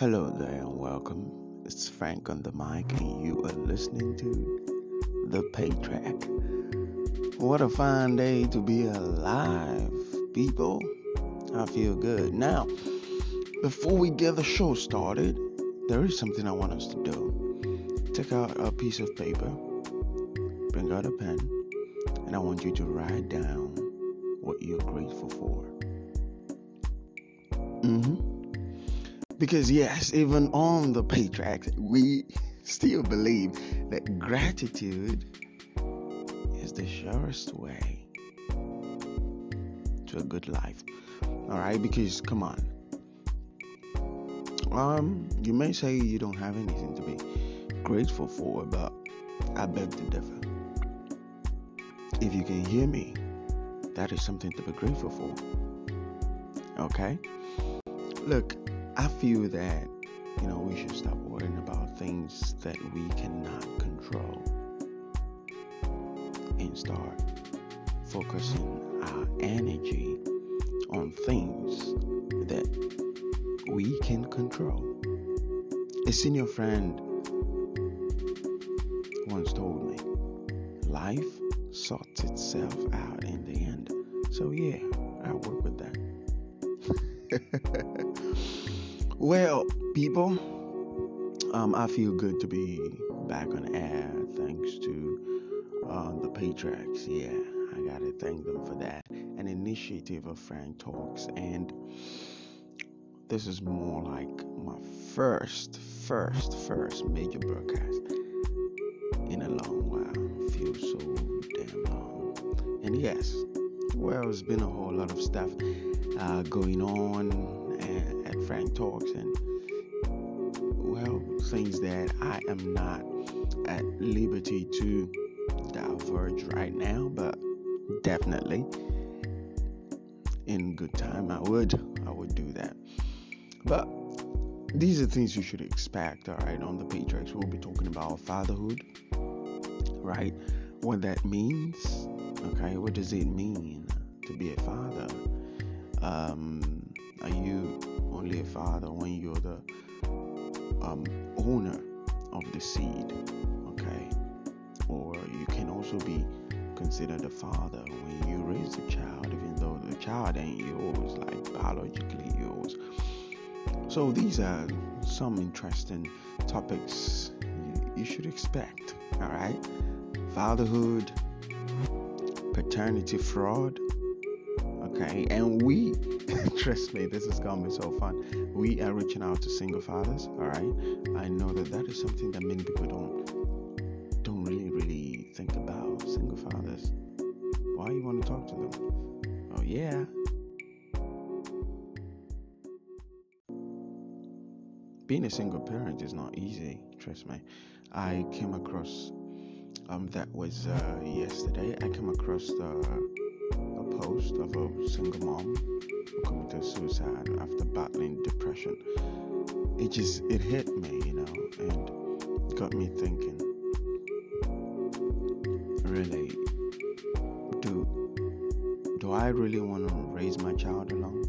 Hello there and welcome. It's Frank on the mic, and you are listening to the Pay Track. What a fine day to be alive, people. I feel good. Now, before we get the show started, there is something I want us to do. Take out a piece of paper, bring out a pen, and I want you to write down what you're grateful for. Mm-hmm. Because, yes, even on the Patriarch, we still believe that gratitude is the surest way to a good life. All right, because come on. Um, you may say you don't have anything to be grateful for, but I beg to differ. If you can hear me, that is something to be grateful for. Okay? Look, I feel that you know we should stop worrying about things that we cannot control and start focusing our energy on things that we can control. A senior friend once told me, life sorts itself out in the end. So yeah, I work with that. well, people, um, I feel good to be back on air thanks to uh, the Patriarchs. Yeah, I gotta thank them for that. An initiative of Frank Talks, and this is more like my first, first, first major broadcast in a long while. Feels so damn long. And yes, well, it's been a whole lot of stuff uh, going on at, Frank Talks, and well, things that I am not at liberty to diverge right now, but definitely in good time I would I would do that. But these are things you should expect, all right, on the Patriarchs. We'll be talking about fatherhood, right? What that means, okay? What does it mean to be a father? Um, are you only a father when you're the um, owner of the seed, okay? Or you can also be considered a father when you raise a child, even though the child ain't yours, like biologically yours. So these are some interesting topics you, you should expect. All right, fatherhood, paternity fraud. Okay, and we trust me, this is gonna be so fun. We are reaching out to single fathers. All right, I know that that is something that many people don't don't really really think about. Single fathers. Why you want to talk to them? Oh yeah, being a single parent is not easy. Trust me. I came across um that was uh, yesterday. I came across the a post of a single mom committed suicide after battling depression. It just it hit me, you know, and got me thinking. Really, do do I really want to raise my child alone?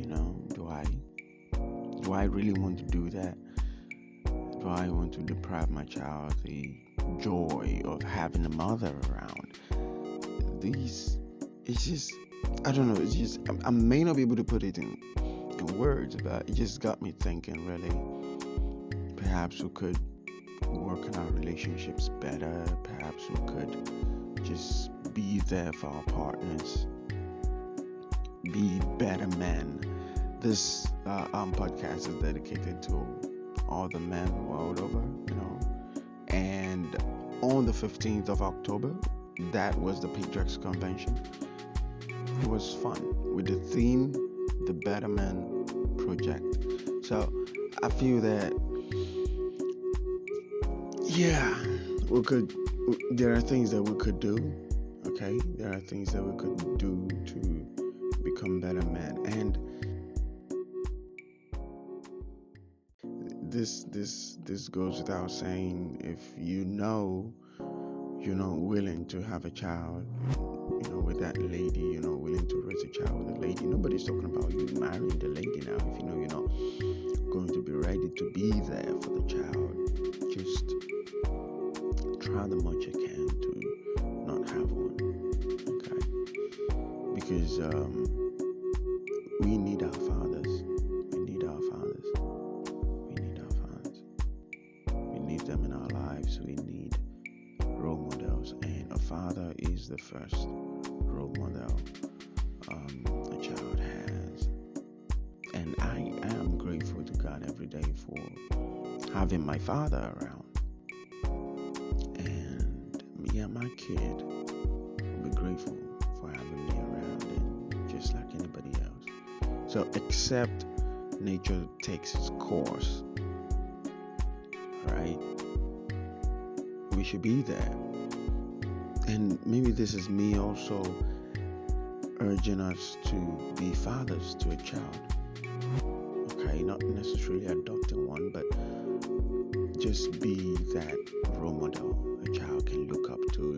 You know, do I do I really want to do that? Do I want to deprive my child the joy of having a mother around? These, it's just, I don't know. It's just, I, I may not be able to put it in in words, but it just got me thinking. Really, perhaps we could work on our relationships better. Perhaps we could just be there for our partners, be better men this uh, um, podcast is dedicated to all the men world over, you know. And on the 15th of October, that was the Patriots Convention. It was fun with the theme, the Better Men Project. So I feel that, yeah, we could. There are things that we could do. Okay, there are things that we could do to become better men and this this this goes without saying if you know you're not willing to have a child you know with that lady you know, willing to raise a child with a lady nobody's talking about you marrying the lady now. If you know you're not going to be ready to be there for the child, just try the much you can to not have one. Okay, because um, we need our fathers. We need our fathers. We need our fathers. We need them in our lives. We need role models, and a father is the first role model um, a child has. And I am grateful to God every day for having my father around. And me and my kid will be grateful for having me around, and just like anybody else. So, accept nature takes its course, right? We should be there. And maybe this is me also urging us to be fathers to a child. Okay, not necessarily adopting one, but just be that role model a child can look up to,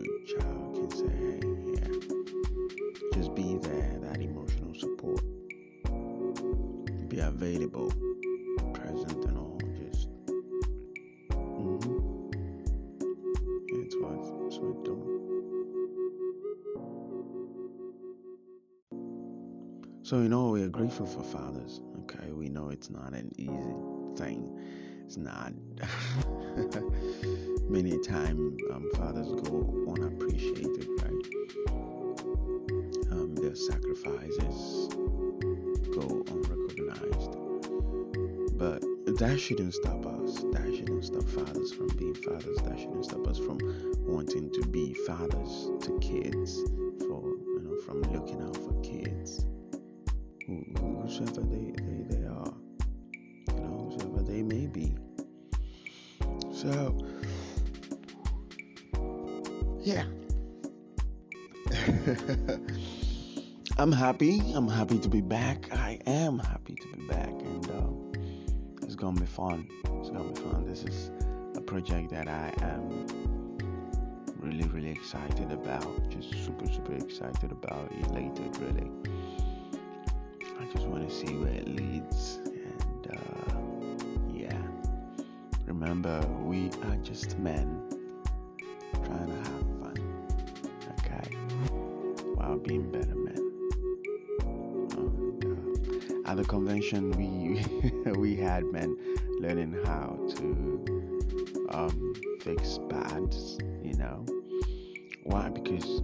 are for fathers. Okay, we know it's not an easy thing. It's not. Many times, um, fathers go unappreciated, right? Um, their sacrifices go unrecognized. But that shouldn't stop us. That shouldn't stop fathers from being fathers. That shouldn't stop us from wanting to be fathers to kids. For you know, from looking out for kids whosoever they, they, they are, you know, whosoever they may be. So, yeah. I'm happy. I'm happy to be back. I am happy to be back, and uh, it's gonna be fun. It's gonna be fun. This is a project that I am really, really excited about. Just super, super excited about. Elated, really. I just want to see where it leads. And uh, yeah, remember, we are just men trying to have fun, okay, while being better men. And, uh, at the convention, we we had men learning how to um, fix pads. You know why? Because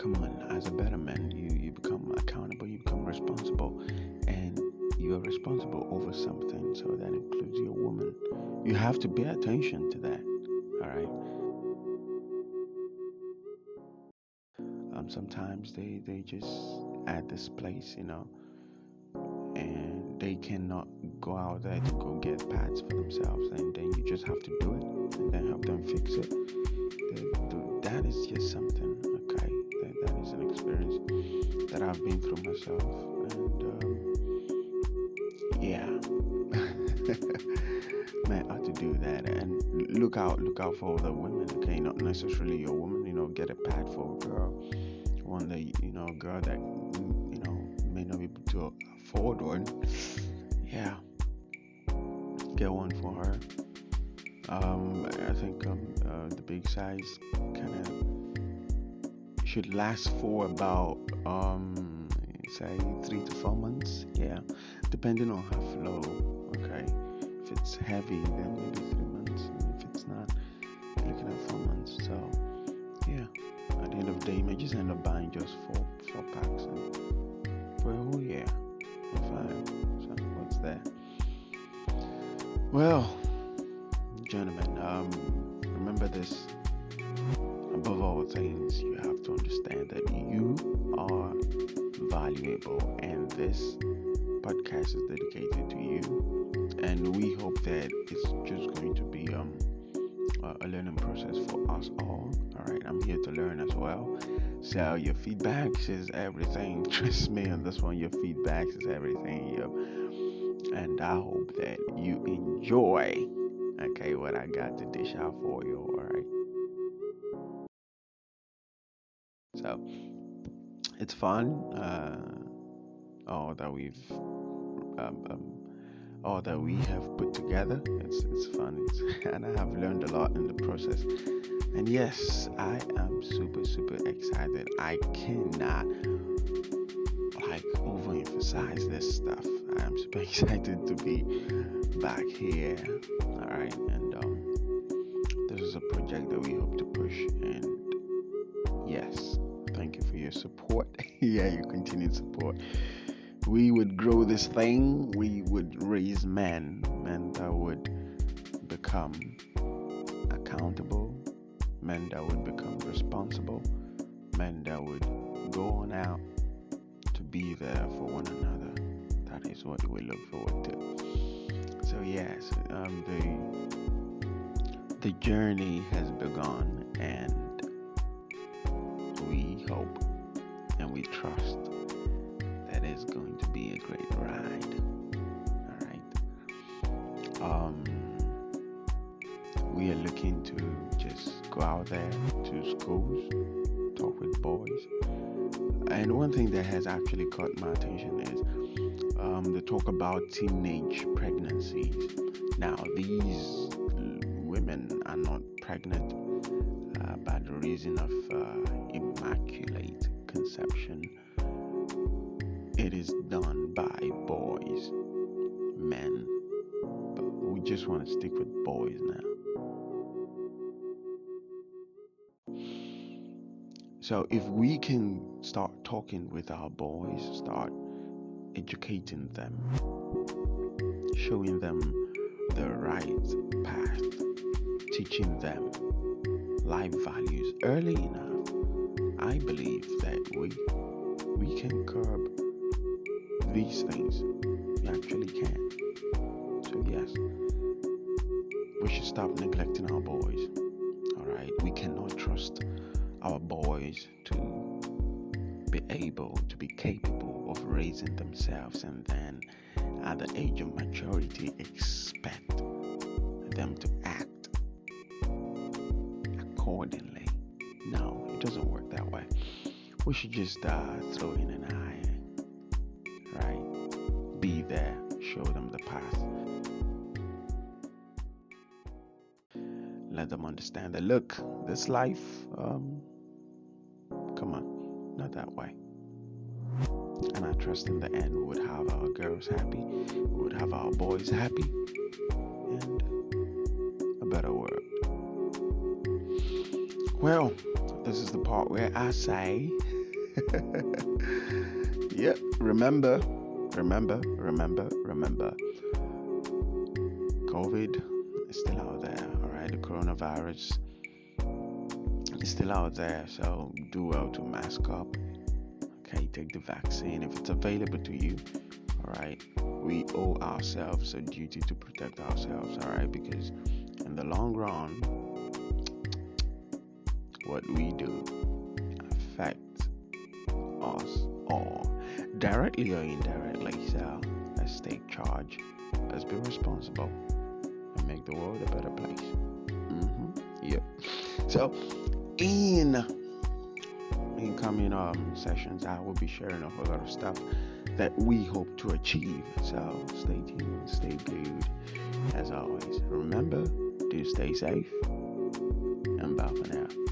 come on, as a better man, responsible over something. So that includes your woman. You have to pay attention to that. All right. Um, sometimes they they just at this place, you know, and they cannot go out there to go get pads for themselves, and then you just have to do it and then help them fix it. That is just something, okay? That, that is an experience that I've been through myself, and um, look out, look out for the women, okay? Not necessarily your woman, you know, get a pad for a girl, one that you know, a girl that you know may not be able to afford one, yeah, get one for her. Um, I think um, uh, the big size kind of should last for about um, say three to four months. Yeah, depending on her flow. Okay, if it's heavy, then maybe three the just end up buying just four four packs and for a whole year. Fine. So what's that? Well gentlemen, um, remember this. Above all things, you have to understand that you are valuable, and this podcast is dedicated to you. And we hope that it's just going to be um, a learning process for us all. All right, I'm here to learn as well. So your feedback is everything. Trust me on this one. Your feedback is everything. And I hope that you enjoy okay, what I got to dish out for you, alright? So, it's fun. Uh, all that we've um, um, all that we have put together. It's it's fun, it's, and I have learned a lot in the process. And yes, I am super super excited. I cannot like overemphasize this stuff. I am super excited to be back here. All right, and um, this is a project that we hope to push. And yes, thank you for your support. yeah, your continued support we would grow this thing, we would raise men, men that would become accountable, men that would become responsible, men that would go on out to be there for one another. That is what we look forward to. So yes, um, the the journey has begun, and we hope and we trust is going to be a great ride. All right. Um, we are looking to just go out there to schools, talk with boys. And one thing that has actually caught my attention is um, the talk about teenage pregnancies. Now, these women are not pregnant uh, by the reason of uh, immaculate conception it is done by boys, men. But we just want to stick with boys now. So if we can start talking with our boys, start educating them, showing them the right path, teaching them life values early enough, I believe that we we can curb these things. You actually can. So, yes, we should stop neglecting our boys. All right, we cannot trust our boys to be able to be capable of raising themselves and then at the age of maturity expect them to act accordingly. No, it doesn't work that way. We should just uh, throw in an? Be there, show them the path. Let them understand that look, this life, um, come on, not that way. And I trust in the end we would have our girls happy, we would have our boys happy, and a better world. Well, this is the part where I say Yep, remember, remember, remember, remember. COVID is still out there, all right? The coronavirus is still out there, so do well to mask up. Okay, take the vaccine if it's available to you, all right? We owe ourselves a duty to protect ourselves, all right? Because in the long run, what we do affects us all directly or indirectly. So let's take charge. Let's be responsible and make the world a better place. Mm-hmm. Yep. So in in coming um, sessions, I will be sharing a whole lot of stuff that we hope to achieve. So stay tuned, stay glued. As always, remember, do stay safe and bye for now.